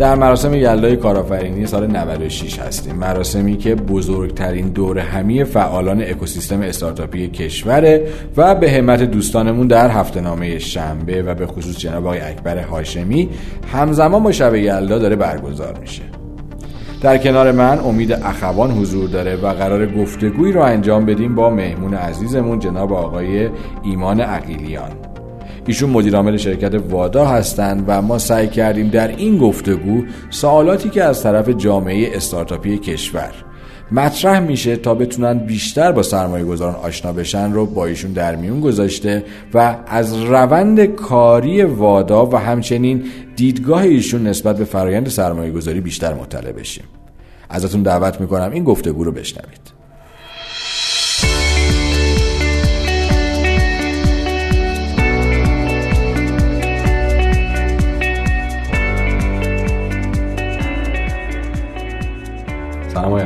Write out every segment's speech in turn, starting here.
در مراسم یلدای کارآفرینی سال 96 هستیم. مراسمی که بزرگترین دور همی فعالان اکوسیستم استارتاپی کشوره و به همت دوستانمون در هفته نامه شنبه و به خصوص جناب آقای اکبر هاشمی همزمان با شب یلدا داره برگزار میشه. در کنار من امید اخوان حضور داره و قرار گفتگویی رو انجام بدیم با مهمون عزیزمون جناب آقای ایمان عقیلیان. ایشون مدیر عامل شرکت وادا هستند و ما سعی کردیم در این گفتگو سوالاتی که از طرف جامعه استارتاپی کشور مطرح میشه تا بتونن بیشتر با سرمایه گذاران آشنا بشن رو با ایشون در میون گذاشته و از روند کاری وادا و همچنین دیدگاه ایشون نسبت به فرایند سرمایه گذاری بیشتر مطلع بشیم. ازتون دعوت می‌کنم این گفتگو رو بشنوید. سلام آقای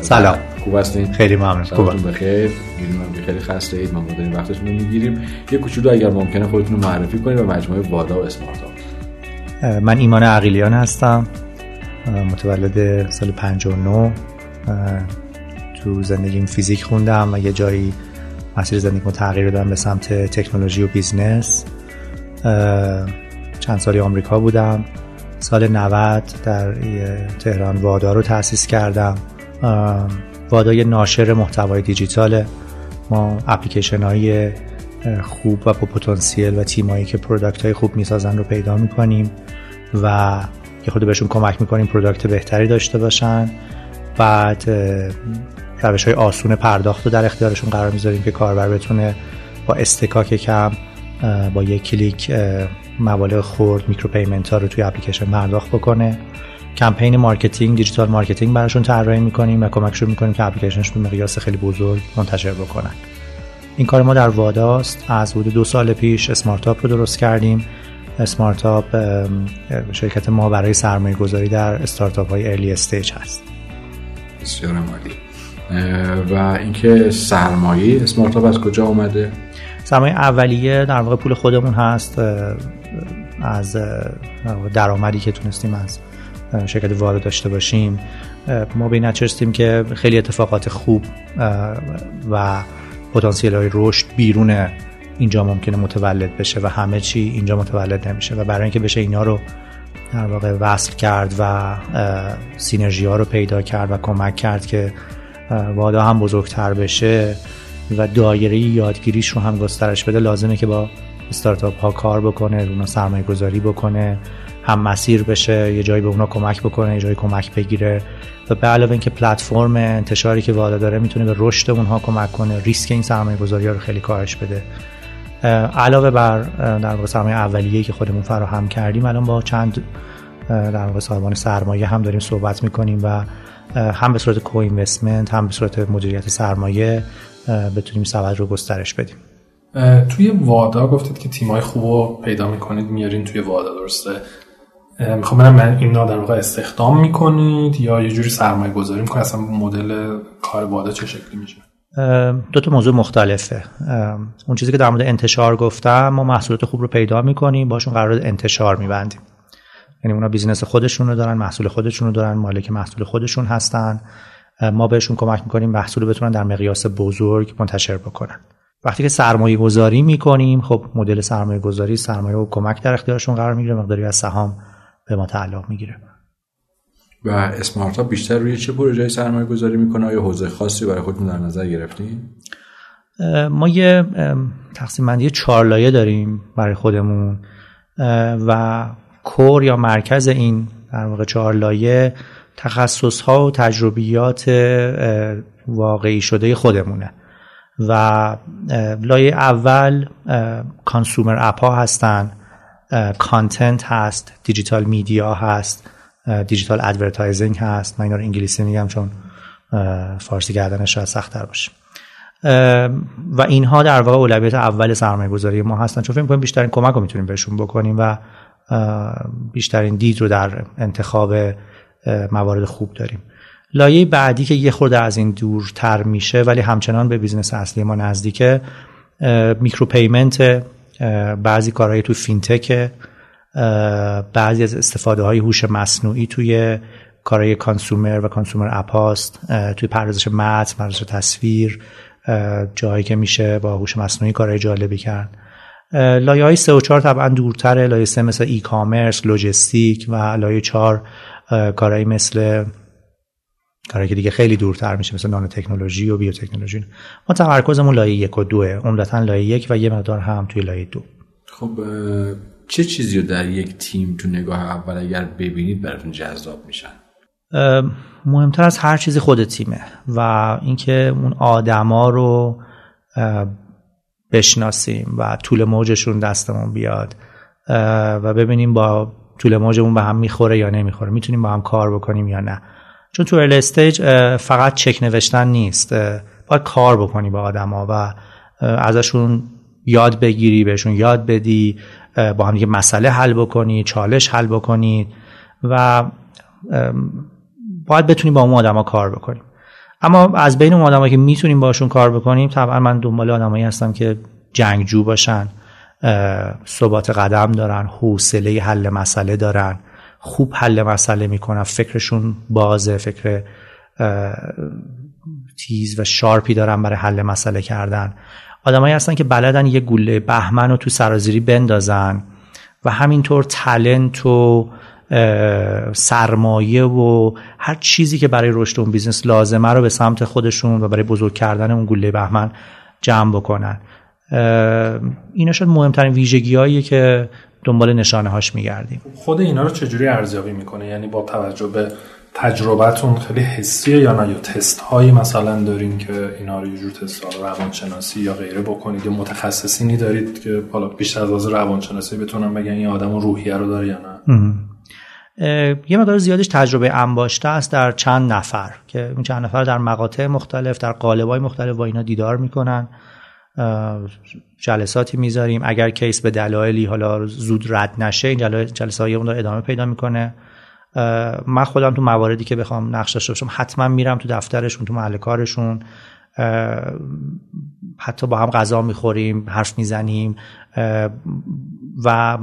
سلام. خوب هستین؟ خیلی ممنون. خوب بخیر. می‌دونم خیلی خسته اید. ما داریم وقتتون رو می‌گیریم. یه کوچولو اگر ممکنه خودتون رو معرفی کنید و مجموعه وادا و اسمارتاپ من ایمان عقیلیان هستم. متولد سال 59 تو زندگیم فیزیک خوندم و یه جایی مسیر زندگیمو تغییر دادم به سمت تکنولوژی و بیزنس. چند سالی آمریکا بودم. سال 90 در تهران وادا رو تأسیس کردم. وادای ناشر محتوای دیجیتاله. ما اپلیکیشن های خوب و با پتانسیل و تیمایی که product های خوب می‌سازن رو پیدا می‌کنیم و یه خورده بهشون کمک می‌کنیم product بهتری داشته باشن. بعد روش های آسون پرداخت رو در اختیارشون قرار می‌ذاریم که کاربر بتونه با اصطکاک کم با یک کلیک مبالغ خورد micropayment ها رو توی اپلیکیشن پرداخت بکنه. کمپین marketing digital marketing براشون طراحی می‌کنیم و کمکشون می‌کنیم که اپلیکیشنش به مقیاس خیلی بزرگ منتشر بکنن. این کار ما در واداست. از حدود دو سال پیش اسمارتاپ رو درست کردیم. اسمارتاپ شرکت ما برای سرمایه گذاری در استارتاپ های early stage هست. بسیار عالی. و اینکه سرمایه اسمارتاپ از کجا اومده؟ سرمایه اولیه در واقع پول خودمون هست از درآمدی که تونستیم از شرکت وارد داشته باشیم. ما به این نچرستیم که خیلی اتفاقات خوب و پتانسیل های رشد بیرون اینجا ممکنه متولد بشه و همه چی اینجا متولد نمیشه. و برای اینکه بشه اینا رو در واقع وصل کرد و سینرژی ها رو پیدا کرد و کمک کرد که وادا هم بزرگتر بشه و دایره یادگیریش رو هم گسترش بده لازمه که با استارتاپ ها کار بکنه اونا سرمایه گذاری بکنه هم مسیر بشه یه جایی به اونا کمک بکنه یه جایی کمک بگیره. و به علاوه اینکه پلتفرم انتشاری که وادا داره می‌تونه به رشد اونها کمک کنه ریسک این سرمایه گذاری ها رو خیلی کاهش بده. علاوه بر در واقع سرمایه اولیه که خودمون فراهم کردیم الان با چند در واقع سرمایه هم داریم صحبت می‌کنیم و هم به صورت کو هم به صورت مدیریت سرمایه بتونیم سبد رو گسترش بدیم. توی وادا گفتید که تیمای خوب رو پیدا می‌کنید میارین توی وادا درسته؟ می‌خوام ببینم من اینا در واقع استخدام می‌کنید یا یه جوری سرمایه گذاری می‌کنید اصلا مدل کار وادا چه شکلی میشه؟ دو تا موضوع مختلفه. اون چیزی که در مورد انتشار گفتم ما محصولات خوب رو پیدا می‌کنیم باشون قرار انتشار میبندیم. یعنی اونا بیزینس خودشون رو دارن محصول خودشون رو دارن مالک محصول خودشون هستن. ما بهشون کمک می‌کنیم محصول بتونن در مقیاس بزرگ منتشر بکنن. وقتی که سرمایه گذاری می‌کنیم خب مدل سرمایه گذاری سرمایه و کمک در اختیارشون قرار می‌گیره مقداری از سهام به ما تعلق می‌گیره. و اسمارت ها بیشتر روی چه پروژه سرمایه گذاری می‌کنه؟ آیا حوزه خاصی برای خودتون در نظر گرفتین؟ ما یه تقسیم بندی چهار لایه داریم برای خودمون. و core یا مرکز این در واقع چهار لایه تخصص ها و تجربیات واقعی شده خودمونه. و لایه اول consumer app ها هستن content هست digital media هست digital advertising هست. من اینا رو انگلیسی میگم چون فارسی کردنش شاید سختتر باشه. و اینها در واقع اولویت اول سرمایه گذاری ما هستن. چون فکر می‌کنیم بیشترین کمک رو می‌تونیم بهشون بکنیم و بیشترین دید رو در انتخاب موارد خوب داریم. لایه بعدی که یه خورده از این دورتر میشه ولی همچنان به business اصلی ما نزدیکه micropayment بعضی کارهای تو fintech بعضی از استفاده های هوش مصنوعی توی کارهای consumer و consumer app هاست توی پردازش متن پردازش تصویر جایی که میشه با هوش مصنوعی کارهای جالبی کرد. لایه های 3 و 4 طبعا دورتره لایه 3 مثل ای کامرس لوجستیک و لایه 4 کارهایی مثل کاری که دیگه خیلی دورتر میشه مثل نانو تکنولوژی و بیوتکنولوژی. ما تمرکزمون لایه یک و دوه عمدتا لایه یک و یه مقدار هم توی لایه دو. خب چه چیزی رو در یک تیم تو نگاه اول اگر ببینید براتون جذاب میشن؟ مهمتر از هر چیزی خود تیمه و اینکه اون آدما رو بشناسیم و طول موجشون دستمون بیاد و ببینیم با طول موجمون به هم می‌خوره یا نمی‌خوره. می‌تونیم با هم کار بکنیم یا نه. چون تو ارلی استیج فقط چک نوشتن نیست. باید کار بکنی با آدما و ازشون یاد بگیری بهشون یاد بدی با هم دیگه مسئله حل بکنی چالش حل بکنید و باید بتونیم با اون آدما کار بکنیم اما از بین اون آدمایی که می‌تونیم باشون کار بکنیم طبعا من دنبال آدمایی هستم که جنگجو باشن ثبات قدم دارن حوصله حل مسئله دارن خوب حل مسئله می‌کنن فکرشون بازه فکر تیز و شارپی دارن برای حل مسئله کردن. آدمایی هستن که بلدن یه گوله بهمن رو تو سرازیری بندازن و همینطور تلنت و سرمایه و هر چیزی که برای رشد اون business لازمه رو به سمت خودشون و برای بزرگ کردن اون گله بهمن جمع بکنن. اینا شد مهمترین ویژگی که دنبال نشانه هاش میگردیم. خود اینا رو چجوری ارزیابی می‌کنه؟ یعنی با توجه به تجربتون خیلی حسیه یا نه؟ یا تست هایی مثلا دارین که اینا رو یه جور تست ها روانشناسی یا غیره بکنید؟ یا متخصصینی دارید که حالا بیشتر از روانشناسی بتونن بگن این آدم روحیه رو داره یا نه؟ یه مقدار زیادش تجربه انباشته است در چند نفر که این چند نفر در مقاطع مختلف در قالبای مختلف با اینا دیدار می‌کنن. جلساتی می‌ذاریم. اگر کیس به دلایلی حالا زود رد نشه این جلسه های اون ادامه پیدا می‌کنه. من خودم تو مواردی که بخوام نقش داشته باشم حتما میرم تو دفترشون تو محل کارشون. حتی با هم غذا می‌خوریم حرف می‌زنیم. و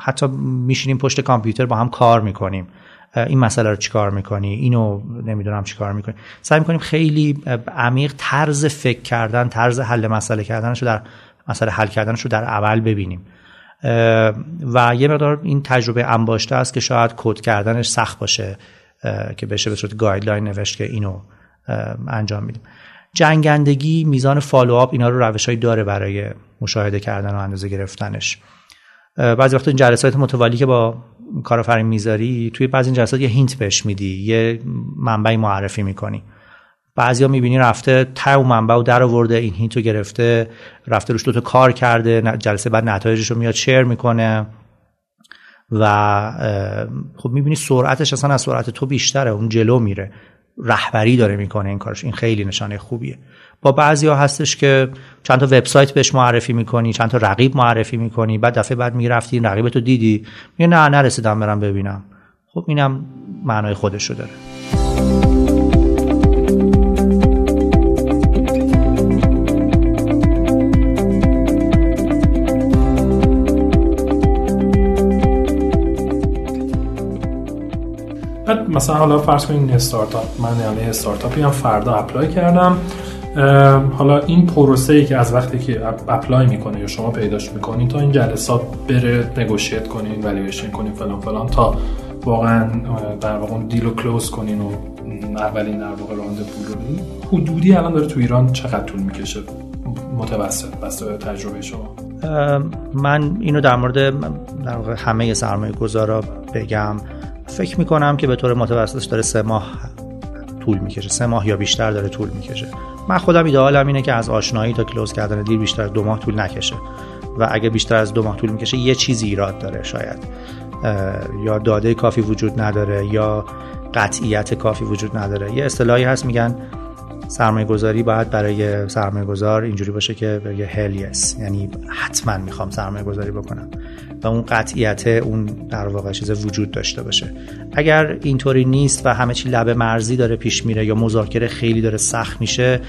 حتی میشینیم پشت کامپیوتر با هم کار می‌کنیم. این مسئله رو چیکار می‌کنی؟ اینو نمی‌دونم چیکار می‌کنی. سعی می‌کنیم خیلی عمیق طرز فکر کردن طرز حل مسئله کردنش رو در مسئله حل کردنش رو در اول ببینیم. و یه مقدار این تجربه انباشته است که شاید کد کردنش سخت باشه که بشه به صورت guideline نوشت که اینو انجام میدیم. جنگندگی میزان follow-up اینا رو روشهایی داره برای مشاهده کردن و اندازه گرفتنش. بعضی وقتا این جلسات متوالی که با کارآفرین می‌ذاری توی بعضی این جلسات یه هینت بهش میدی یه منبعی معرفی می‌کنی. بعضیا می‌بینی رفته ته و منبع و در آورده این رو گرفته رفته روش دوتا کار کرده جلسه بعد نتایجش رو میاد شیر می‌کنه و خب می‌بینی سرعتش اصلا از سرعت تو بیشتره اون جلو میره. رهبری داره می‌کنه این کارش. این خیلی نشانه خوبیه. با بعضی ها هستش که چند تا وبسایت بهش معرفی می‌کنی چند تا رقیب معرفی می‌کنی بعد دفعه بعد می‌رفتی این رقیب تو دیدی. میگه نه نرسیدم برم ببینم. خب اینم معنای خودش رو داره مثلا حالا فرض کنید استارتاپ من یعنی استارتاپی هم فردا اپلای کردم. حالا این پروسه ای که از وقتی که apply می‌کنه یا شما پیداش می‌کنین تا این جلسات برن negotiate کنین ولیویشن کنین فلان فلان تا واقعا در واقع deal رو close کنین و اولین در واقع round پول رو حدودی الان داره تو ایران چقدر طول می‌کشه؟ متوسط بسته تجربه شما. من اینو در مورد در واقع همه سرمایه گذارا بگم. فکر می‌کنم که به طور متوسطش داره سه ماه طول می‌کشه. سه ماه یا بیشتر داره طول می‌کشه. من خودم ایدئالم اینه که از آشنایی تا کلوز کردن دیر بیشتر دو ماه طول نکشه. و اگه بیشتر از دو ماه طول می‌کشه یه چیزی ایراد داره شاید. یا داده کافی وجود نداره یا قطعیت کافی وجود نداره. یه اصطلاحی هست میگن سرمایه گذاری باید برای سرمایه گذار اینجوری باشه که بگه هل یعنی حتما می‌خوام سرمایه گذاری بکنم. و اون قطعیت اون در واقع چیز وجود داشته باشه. اگر اینطوری نیست و همه چی لبه مرزی داره پیش میره یا مذاکره خیلی داره سخت میشه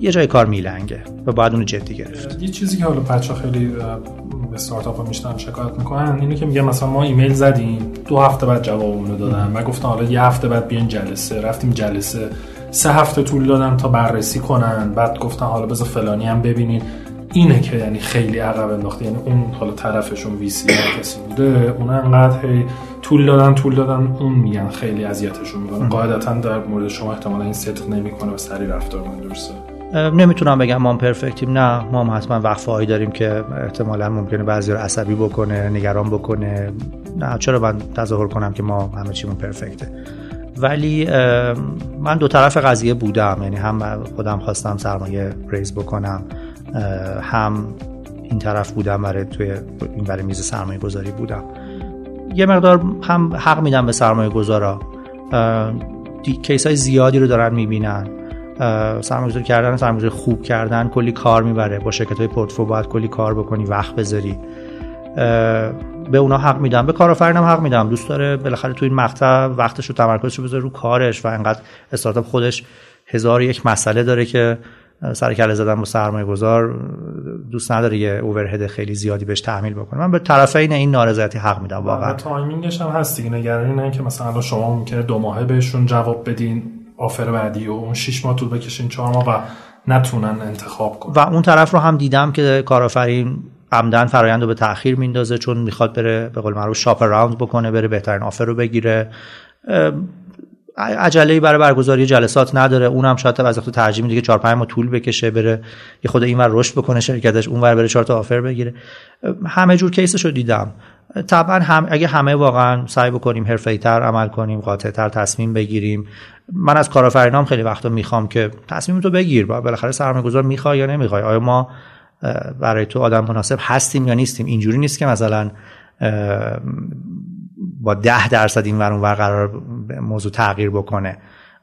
یه جای کار میلنگه و باید اونو جدی گرفت. یه چیزی که حالا بچه خیلی به استارتاپ میشتن شکایت می‌کنن اینه که میگه مثلا ما ایمیل زدیم دو هفته بعد جوابمون رو دادن و گفتن حالا یه هفته بعد بیان جلسه. رفتیم جلسه. سه هفته طول دادن تا بررسی کنن. بعد گفتن حالا بذار فلانی هم ببینین. اینه که یعنی خیلی عقب انداخته. یعنی اون حالا طرفشون ویسی کسی بوده اون انقدر هی طول دادن طول دادن. اون میگن خیلی اذیتشون می‌کنه. قاعدتا در مورد شما احتمالا این صدق نمی‌کنه و سری رفتار درسته؟ نمی‌تونم بگم. ما پرفکتیم. نه ما هم حتما وقفه داریم که احتمالا ممکنه بعضی رو عصبی بکنه نگران بکنه. نه چرا من تظاهر کنم که ما همه چیمون پرفکته؟ ولی من دو طرف قضیه بودم. یعنی هم خودم خواستم سرمایه ریز بکنم هم این طرف بودم برای توی این برای میز سرمایه گذاری بودم. یه مقدار هم حق میدم به سرمایه گذارا. کیس های زیادی رو دارن می‌بینن. سرمایه‌گذاری کردن سرمایه‌گذاری خوب کردن کلی کار می‌بره. با شرکت های پورتفو باید کلی کار بکنی وقت بذاری. به اونا حق میدم. به کارآفرینم حق میدم. دوست داره بالاخره تو این مقطع وقتش رو تمرکزش رو بذاره رو کارش و انقدر استارتاپ خودش هزار یک مسئله داره که سر کله زدن با سرمایه گذار دوست نداره یه overhead خیلی زیادی بهش تحمیل بکنه. من به طرفین این نارضایتی حق میدم واقعا. timing ش هم هست دیگه. نگرانی نه که مثلا شما ممکنه دو ماهه بهشون جواب بدین offer بعدی و اون 6 ماه طول بکشین 4 ماه و نتونن انتخاب کنن. و اون طرف رو هم دیدم که کارآفرین عمدن فرایند رو به تاخیر میندازه چون می‌خواد بره به قول معروف shop around بکنه بره بهترین offer رو بگیره. عجله برای برگزاری جلسات نداره. اونم شاید از وقت ترجیح میده که 4 5 ماه طول بکشه بره یه خود اینور رشد بکنه شرکتش اونور بره 4 تا آفر بگیره. همه جور کیسش رو دیدم. طبعا هم اگه همه واقعا سعی بکنیم حرفه‌ای‌تر عمل کنیم قاطع‌تر تصمیم بگیریم. من از کارآفرینام خیلی وقتا می‌خوام که تصمیم تو بگیر بالاخره سرمایه‌گذار می‌خوای یا نمی‌خوای؟ آیا ما برای تو آدم مناسب هستیم یا نیستیم؟ اینجوری نیست که مثلا با ده درصد این ور اونور قرار موضوع تغییر بکنه.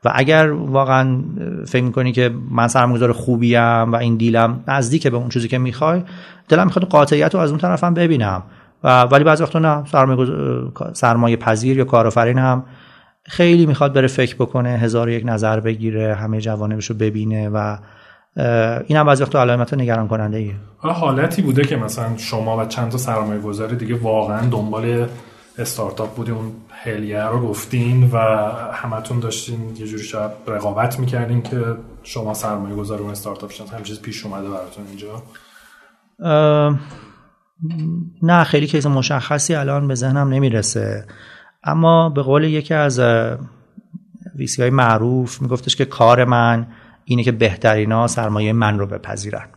و اگر واقعا فکر می‌کنی که من سرمایه‌گذار خوبیم و این دیلم نزدیک به اون چیزی که می‌خوای دلم می‌خواد قاطعیت رو از اون طرفم ببینم. و ولی بعضی وقتا نه سرمایه پذیر یا کارآفرین هم خیلی می‌خواد بره فکر بکنه هزار یک نظر بگیره همه جوانبش رو ببینه و این هم بعضی وقتا علامت نگران کننده ایه حالا حالتی بوده که مثلا شما و چند تا سرمایه گذاری دیگه واقعا دنبال استارتاپ بودی اون هلیه رو گفتین و همتون داشتین یه جوری شاید رقابت می‌کردین که شما سرمایه گذار اون استارتاپ شدن هم چیز پیش اومده براتون اینجا؟ نه خیلی کیس مشخصی الان به ذهنم نمی‌رسه. اما به قول یکی از ویسی های معروف میگفتش که کار من اینه که بهترینا سرمایه من رو بپذیرن.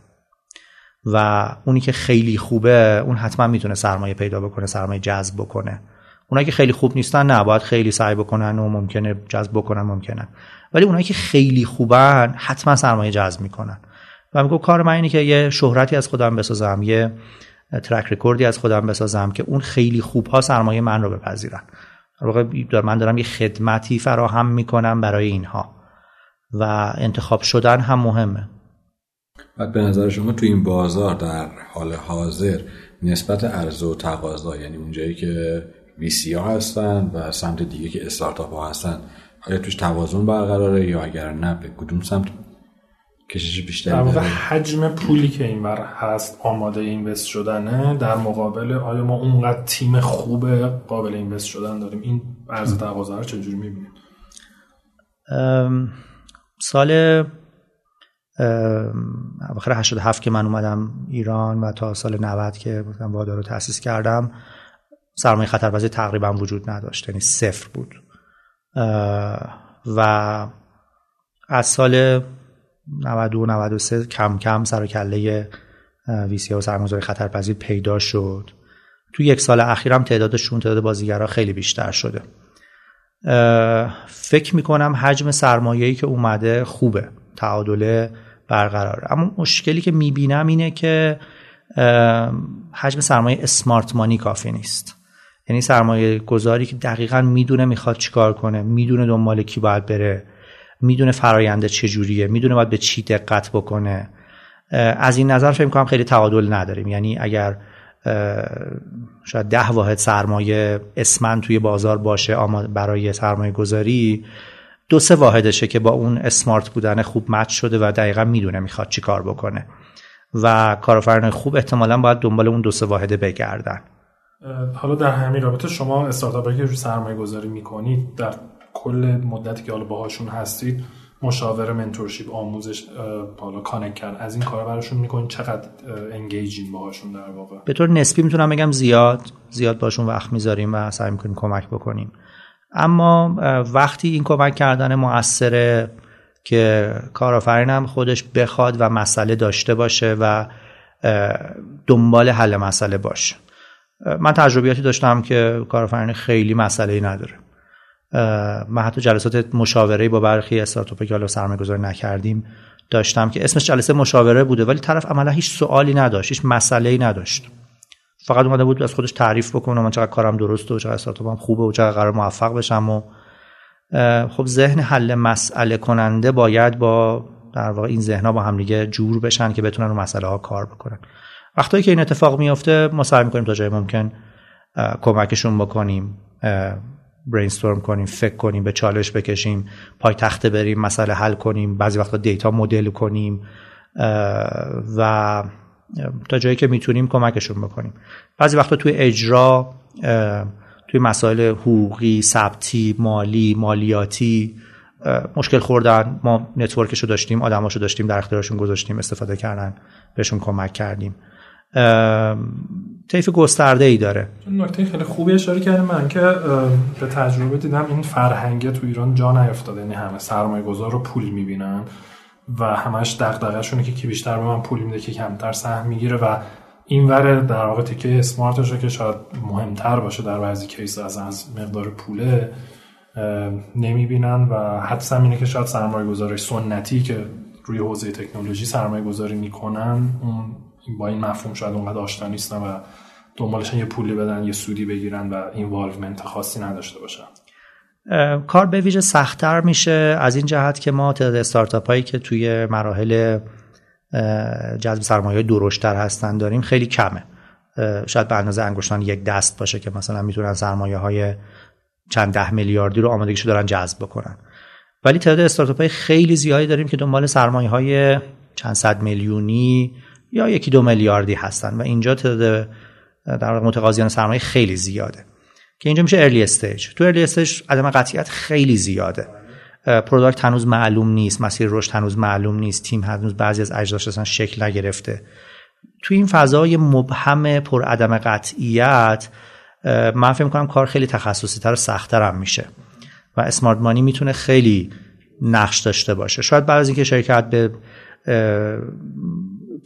و اونی که خیلی خوبه اون حتما می‌تونه سرمایه پیدا بکنه سرمایه جذب بکنه. اونایی که خیلی خوب نیستن نه باید خیلی سعی بکنن و ممکنه جذب بکنن ممکنه. ولی اونایی که خیلی خوبن حتما سرمایه جذب می‌کنن. و میگم کار من اینه که یه شهرتی از خودم بسازم یه ترک رکوردی از خودم بسازم که اون خیلی خوب ها سرمایه من رو بپذیرن. در من دارم یه خدمتی فراهم می‌کنم برای اینها. و انتخاب شدن هم مهمه. بعد به نظر شما تو این بازار در حال حاضر نسبت عرضه و تقاضا یعنی اونجایی که ویسی ها هستن و سمت دیگه که استارتاپ ها هستن آیا توش توازن برقراره یا اگر نه به کدوم سمت کشش بیشتری در واقع حجم پولی که این بر هست آماده اینوست شدنه در مقابل آیا ما اونقدر تیم خوب قابل اینوست شدن داریم؟ این عرضه تقاضا رو چجوری می‌بینیم؟ سال اواخر 87 که من اومدم ایران و تا سال 90 که وادار رو تاسیس کردم سرمایه خطرپذیر تقریبا وجود نداشت یعنی صفر بود. و از سال 92 93 کم کم سر و کله ویسی و سرمایه‌گذاری خطرپذیر پیدا شد. تو یک سال اخیرم تعدادشون تعداد بازیگرا خیلی بیشتر شده. فکر می‌کنم حجم سرمایه‌ای که اومده خوبه تعادله برقراره. اما مشکلی که می‌بینم اینه که حجم سرمایه اسمارت مانی کافی نیست. یعنی سرمایه گذاری که دقیقا می‌دونه می‌خواد چیکار کنه می‌دونه دنبال کی باید بره می‌دونه فراینده چجوریه می‌دونه باید به چی دقت بکنه. از این نظر فکر کنم خیلی تعادل نداریم. یعنی اگر شاید ده واحد سرمایه اسمن توی بازار باشه برای سرمایه گذاری دو سه واحدشه که با اون اسمارت بودن خوب مچ شده و دقیقا می‌دونه می‌خواد چی کار بکنه. و کارآفرینای خوب احتمالا باید دنبال اون دو سه واحده بگردن. حالا در همین رابطه شما استارتاپی که سرمایه گذاری می‌کنید در کل مدتی که حالا باهاشون هستید مشاوره منتورشیپ آموزش حالا کانکت کرد. از این کار براشون می‌کنین؟ چقدر انگیجین باهاشون در واقع؟ به طور نسبی می‌تونم بگم زیاد زیاد باشون وقت می‌ذاریم و سعی می‌کنیم کمک بکنیم. اما وقتی این کمک کردن موثره که کارآفرینم خودش بخواد و مسئله داشته باشه و دنبال حل مسئله باشه. من تجربیاتی داشتم که کارآفرین خیلی مسئله نداره. من حتی جلسات مشاوره با برخی استارتاپی که حالا سرمایه‌گذاری نکردیم داشتم که اسمش جلسه مشاوره بوده ولی طرف عملا هیچ سوالی نداشت هیچ مسئله ای نداشت. فقط اومده بود از خودش تعریف بکنه من چقدر کارم درسته و چقدر استارتاپم خوبه و چقدر قرار موفق بشم و خب ذهن حل مسئله کننده باید با در واقع این ذهنها با همدیگه جور بشن که بتونن رو مسئله ها کار بکنن. وقتی که این اتفاق میفته ما سعی می‌کنیم تا جای ممکن کمکشون بکنیم. brainstorm کنیم فکر کنیم به چالش بکشیم پای تخته بریم مسئله حل کنیم بعضی وقتا data model کنیم و تا جایی که می‌تونیم کمکشون بکنیم. بعضی وقتا توی اجرا توی مسائل حقوقی ثبتی مالی مالیاتی مشکل خوردن ما network شو داشتیم آدماشو داشتیم در اختیارشون گذاشتیم استفاده کردن بهشون کمک کردیم. طیف گسترده ای داره نکته خیلی خوبی اشاره کردم من که به تجربه دیدم این فرهنگه تو ایران جا نیفتاده. یعنی همه سرمایه گذار رو پول می‌بینن و همش دغدغه‌شونه که کی بیشتر به من پول میده که کمتر سهم می‌گیره و این ور در واقع تیکه اسمارتشه که شاید مهمتر باشه در بعضی کیس از از مقدار پوله. نمی‌بینن و حدس اینه که شاید سرمایه گذاری سنتی که روی حوزه تکنولوژی سرمایه گذاری می‌کنن اون با این مفهوم شاید اونقدر آشنا نیستن و دنبالشن یه پولی بدن یه سودی بگیرن و اینوالومنت خاصی نداشته باشن. کار به ویژه سختتر میشه از این جهت که ما تعداد استارتاپ هایی که توی مراحل جذب سرمایه درشتر هستن داریم خیلی کمه. شاید به اندازه انگشتان یک دست باشه که مثلا می‌تونن سرمایه های چند ده میلیاردی رو آمادگیشو دارن جذب بکنن. ولی تعداد استارتاپ های خیلی زیادی داریم که دنبال سرمایه های چند صد میلیونی یا یکی دو میلیاردی هستن و اینجا تعداد در متقاضیان سرمایه خیلی زیاده. که اینجا میشه early stage تو early stage عدم قطعیت خیلی زیاده. product هنوز معلوم نیست مسیر رشد هنوز معلوم نیست تیم هنوز بعضی از اجزاش اصلا شکل نگرفته. تو این فضای مبهم پر عدم قطعیت من فکر می‌کنم کار خیلی تخصصی تر و سختتر هم میشه. و smart money می‌تونه خیلی نقش داشته باشه. شاید بعد از اینکه شرکت به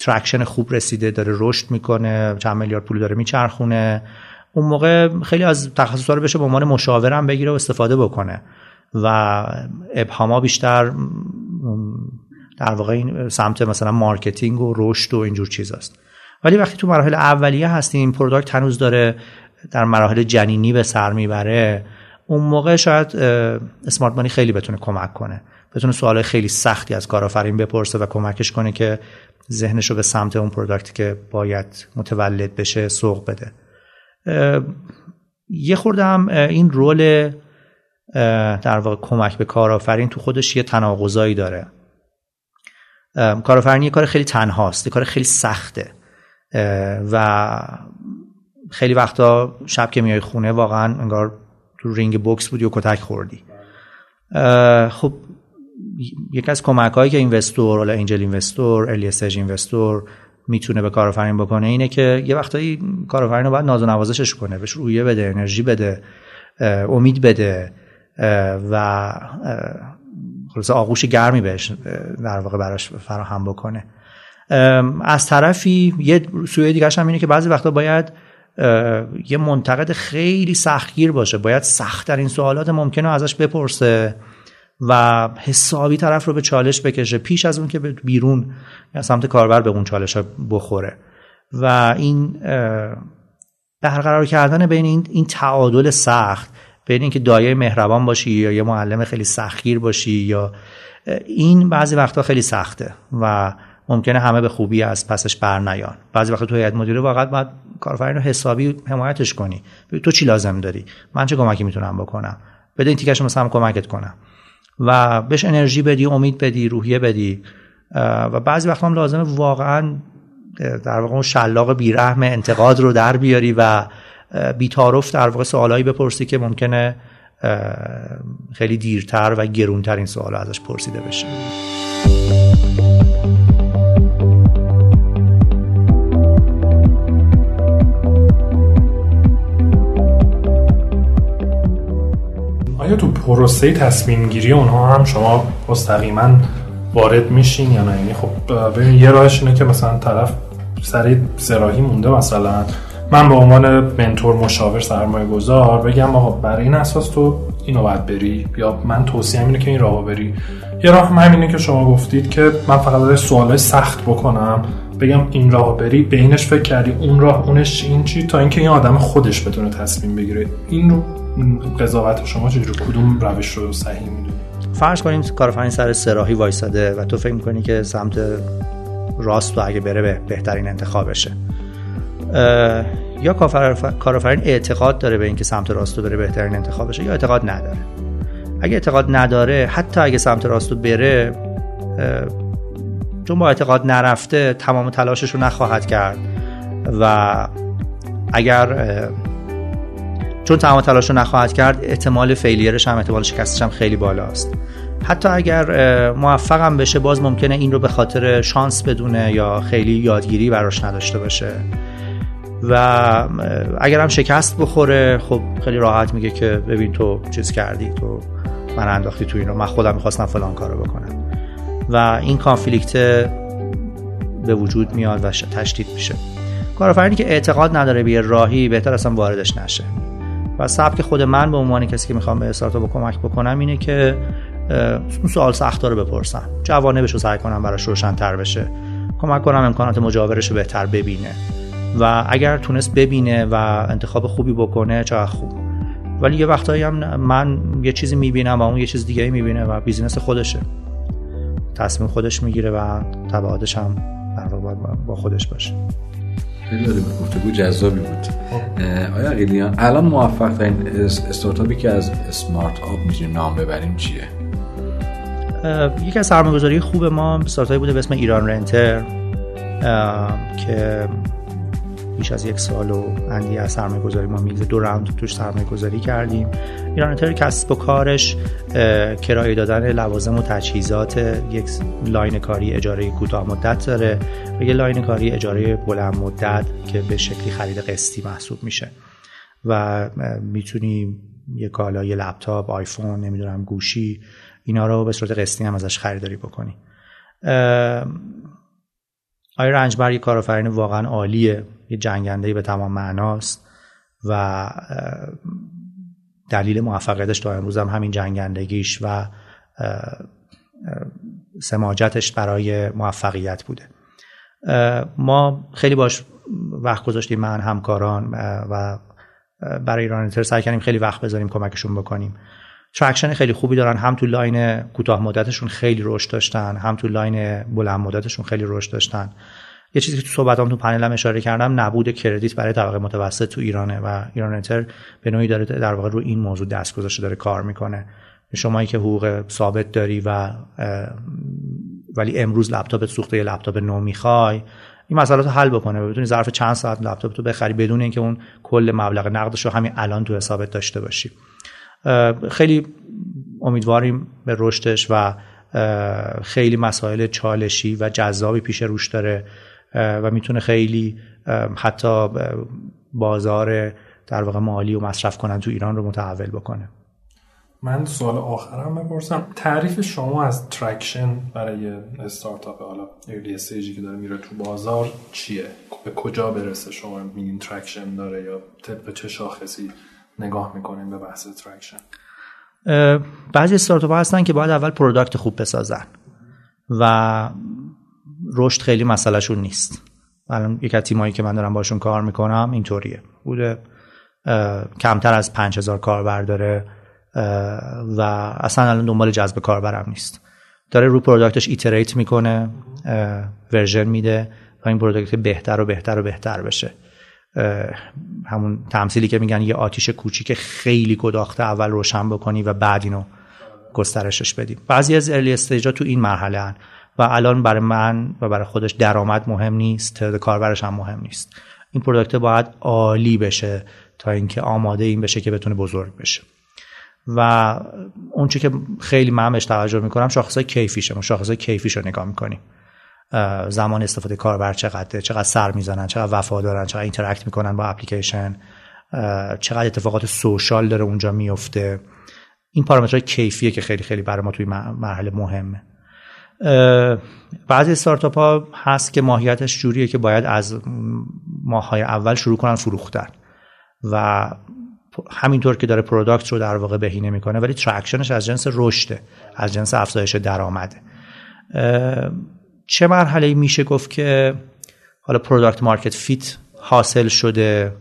traction خوب رسیده داره رشد می‌کنه چند میلیارد پول داره میچرخونه. اون موقع خیلی از تخصصا رو بشه به عنوان مشاورم بگیره و استفاده بکنه. و ابهاما بیشتر در واقع این سمت مثلا marketing و رشد و اینجور چیزاست. ولی وقتی تو مراحل اولیه هستیم product هنوز داره در مراحل جنینی به سر می‌بره اون موقع شاید smart money خیلی بتونه کمک کنه. بتونه سوال خیلی سختی از کارآفرین بپرسه و کمکش کنه که ذهنش رو به سمت اون product ی که باید متولد بشه سوق بده. یه خورده هم این role در واقع کمک به کارآفرین تو خودش یه تناقضایی داره. کارآفرینی یه کار خیلی تنهاست یه کار خیلی سخته. و خیلی وقتا شب که میای خونه واقعا انگار تو رینگ بوکس بودی و کتک خوردی. خب یکی از کمک هایی که اینوستور حالا انجل اینوستور الی اینوستور می‌تونه به کارآفرین بکنه اینه که یه وقتایی کارآفرین رو باید ناز و نوازشش کنه بهش رویه بده انرژی بده امید بده و خلاص آغوش گرمی بهش در واقع براش فراهم بکنه. از طرفی یه سوی دیگرش هم اینه که بعضی وقتا باید یه منتقد خیلی سختگیر باشه باید سختترین سوالات ممکنه ازش بپرسه. و حسابی طرف رو به چالش بکشه پیش از اون که بیرون یا سمت کاربر به اون چالش بخوره. و این برقرار کردن بین این, این تعادل سخت بین اینکه دایه مهربان باشی یا یه معلم خیلی سختگیر باشی یا این بعضی وقتا خیلی سخته و ممکنه همه به خوبی از پسش بر نیان. بعضی وقتا تو هیئت مدیره واقعا باید کارفرین رو حسابی حمایتش کنی. تو چی لازم داری؟ من چه کمکی می‌تونم بکنم؟ بده این تیکش مثلا کمکت کنم. و بهش انرژی بدی امید بدی روحیه بدی. و بعضی وقتا هم لازمه واقعا در واقع شلاق بیرحم انتقاد رو در بیاری و بیتارف در واقع سوالایی بپرسی که ممکنه خیلی دیرتر و گرونتر این سوال ازش پرسیده بشه. آیا تو پروسه تصمیم گیری اونها هم شما مستقیما وارد میشین یا نه؟ یعنی خب ببین یه راهش اینه که مثلا طرف سری سراحی مونده مثلا. من به عنوان منتور مشاور سرمایه گذار بگم آقا برای این اساس تو اینو باید بری. یا من توصیه اینه که این راهو بری. یه راه هم همینه که شما گفتید که من فقط سوال سوالای سخت بکنم. بگم این راه بری. بینش فکر کردی اون راه اونش این چی؟ تا اینکه این آدم خودش بتونه تصمیم بگیره. این رو قضاوت شما چجوری کدوم روش رو صحیح می‌دونی؟ فرض کنیم کارفرین سر سراحی وایساده و تو فکر می‌کنی که سمت راست و اگه بره به بهترین انتخابشه یا کارآفرین اعتقاد داره به اینکه سمت راست رو بره بهترین انتخابشه یا اعتقاد نداره. اگه اعتقاد نداره حتی اگه سمت راست رو بره چون با اعتقاد نرفته تمام تلاشش رو نخواهد کرد. و اگر چون تمام تلاش رو نخواهد کرد احتمال فیلیرش هم احتمال شکستش هم خیلی بالاست. حتی اگر موفقم بشه باز ممکنه این رو به خاطر شانس بدونه یا خیلی یادگیری براش نداشته باشه. و اگر هم شکست بخوره خب خیلی راحت میگه که ببین تو چیز کردی تو من انداختی تو این رو من خودم می‌خواستم فلان کارو بکنم. و این کانفلیکت به وجود میاد و تشدید میشه. کارآفرینی که اعتقاد نداره به راهی بهتر اصلا واردش نشه. و سبک خود من به عنوان کسی که می‌خوام به استارتاپ کمک بکنم اینه که اون سوال سخت رو بپرسم جوانبش رو سعی کنم براش روشنتر بشه. کمک کنم امکانات مجاورش رو بهتر ببینه. و اگر تونست ببینه و انتخاب خوبی بکنه چقدر خوب. ولی یه وقتایی هم من یه چیزی می‌بینم و اون یه چیز دیگه می‌بینه و بیزینس خودشه. تصمیم خودش می‌گیره و تبعاتش هم با خودش باشه. خیلی گفتگو جذابی بود. آیا عقیلیان الان موفق ترین استارتاپی که از اسمارت آب می‌تونیم نام ببریم چیه؟ یکی از سرمایه‌گذاری خوب ما استارتاپی بوده به اسم ایران رنتر که بیش از یک سال و اندی از سرمایه گذاری ما میگذه دو راوند توش سرمایه گذاری کردیم. ایران انتر کسب و کارش کرایه دادن لوازم و تجهیزات یک line کاری اجاره کوتاه مدت داره. و یک line کاری اجاره بلند مدت که به شکلی خرید قسطی محسوب میشه. و می‌تونی یه کالا یه لپتاپ آیفون نمی‌دونم گوشی اینا رو به صورت قسطی هم ازش خریداری بکنی آیا رنجبر یه کارآفرین واقعا عالیه؟ یه جنگنده به تمام معناست و دلیل موفقیتش تا امروز هم همین جنگندگیش و سماجتش برای موفقیت بوده. ما خیلی باش وقت گذاشتیم من همکاران و برای ایران سعی کردیم خیلی وقت بذاریم کمکشون بکنیم. traction خیلی خوبی دارن هم تو line کوتاه مدتشون خیلی رشد داشتن هم تو line بلند مدتشون خیلی رشد داشتن. یه چیزی که تو صحبتام تو پنلم اشاره کردم نبود کردیت برای طبقه متوسط تو ایرانه و ایران انتر به نوعی داره در واقع رو این موضوع دست گذاشته داره کار می‌کنه. شمایی که حقوق ثابت داری و ولی امروز لپتاپت سوخته یه لپتاپ نو می‌خوای این مسئله رو حل بکنه. بتونی ظرف چند ساعت لپتاپ تو بخری بدون اینکه اون کل مبلغ نقدش رو همین الان تو حسابت داشته باشی. خیلی امیدواریم به رشدش و خیلی مسائل چالشی و جذابی پیش روش داره. و می‌تونه خیلی حتی بازار در واقع مالی و مصرف کنن تو ایران رو متحول بکنه. من سوال آخرم بپرسم. تعریف شما از traction برای استارتاپ حالا early stage ی که داره میره تو بازار چیه؟ به کجا برسه شما میگین traction داره یا طبق چه شاخصی نگاه می‌کنین به بحث traction بعضی استارتاپ هستن که باید اول product خوب بسازن و رشد خیلی مسئلهشون نیست. الان یک از تیمایی که من دارم باشون کار می‌کنم اینطوریه. بوده کمتر از 5000 کاربر داره و اصلا الان دنبال جذب کاربرم نیست. داره رو product ش iterate می‌کنه version میده و این product بهتر و بهتر و بهتر بشه. همون تمثیلی که میگن یه آتیش کوچیک خیلی گداخته اول روشن بکنی و بعد اینو گسترشش بدیم بعضی از early stage ا تو این مرحله هن و الان برای من و برای خودش درآمد مهم نیست تعداد کاربرش هم مهم نیست. این product باید عالی بشه تا اینکه آماده این بشه که بتونه بزرگ بشه. و اون که خیلی من بهش توجه می‌کنم شاخصای کیفیشه. ما شاخصای کیفیش رو نگاه می‌کنیم. زمان استفاده کاربر چقدره چقدر سر می‌زنن چقدر وفادارن چقدر interact می‌کنن با اپلیکیشن چقدر اتفاقات social داره اونجا میفته این پارامترهای کیفیه که خیلی خیلی برای ما توی مرحله مهمه. بعضی استارتاپ ها هست که ماهیتش جوریه که باید از ماهای اول شروع کنن فروختن. و همینطور که داره product رو در واقع بهینه می‌کنه ولی traction ش از جنس رشده از جنس افزایش درآمده. چه مرحله میشه گفت که حالا product market fit حاصل شده؟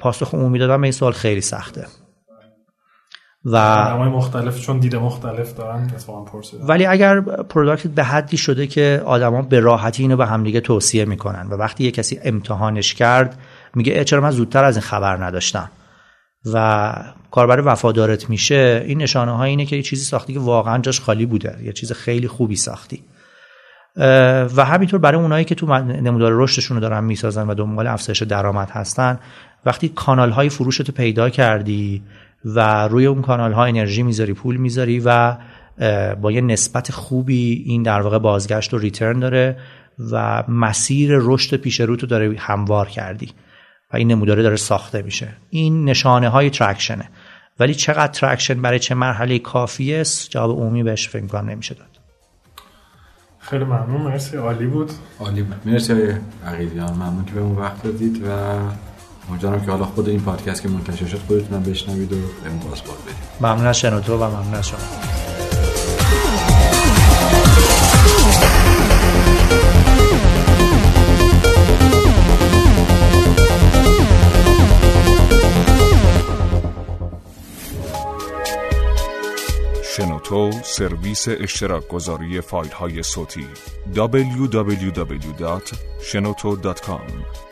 پاسخ عمومی دادن به این سوال خیلی سخته. و آدمای مختلف چون دید مختلف دارن ولی اگر product به حدی شده که آدما به راحتی اینو به همدیگه توصیه می‌کنن و وقتی یه کسی امتحانش کرد میگه چرا من زودتر از این خبر نداشتم؟ و کاربر وفادارت میشه این نشانه ها اینه که یه چیزی ساختی که واقعا جاش خالی بوده یه چیز خیلی خوبی ساختی. و همینطور برای اونایی که تو نمودار رشدشون رو دارن می‌سازن و دنبال افزایش درآمد هستن وقتی کانال های فروشت پیدا کردی و روی اون کانال ها انرژی می‌ذاری پول می‌ذاری و با یه نسبت خوبی این در واقع بازگشت و return داره و مسیر رشد پیش رو تو داره هموار کردی و این نموداره داره ساخته میشه. این نشانه های traction ه ولی چقدر traction برای چه مرحله کافیه؟ است جواب عمومی بهش فکر کنم نمیشه داد. خیلی ممنون. مرسی. عالی بود. عالی بود. مرسی های عقیدیان ممنون که به اون وقت دادید و امیدوارم که حالا خود این پادکست که منتشر شد خودتونم بشنوید و بهمون بازبار بدید. ممنون از شنوتو و ممنون از شما. شنوتو سرویس اشتراک گذاری فایل های صوتی www.shenoto.com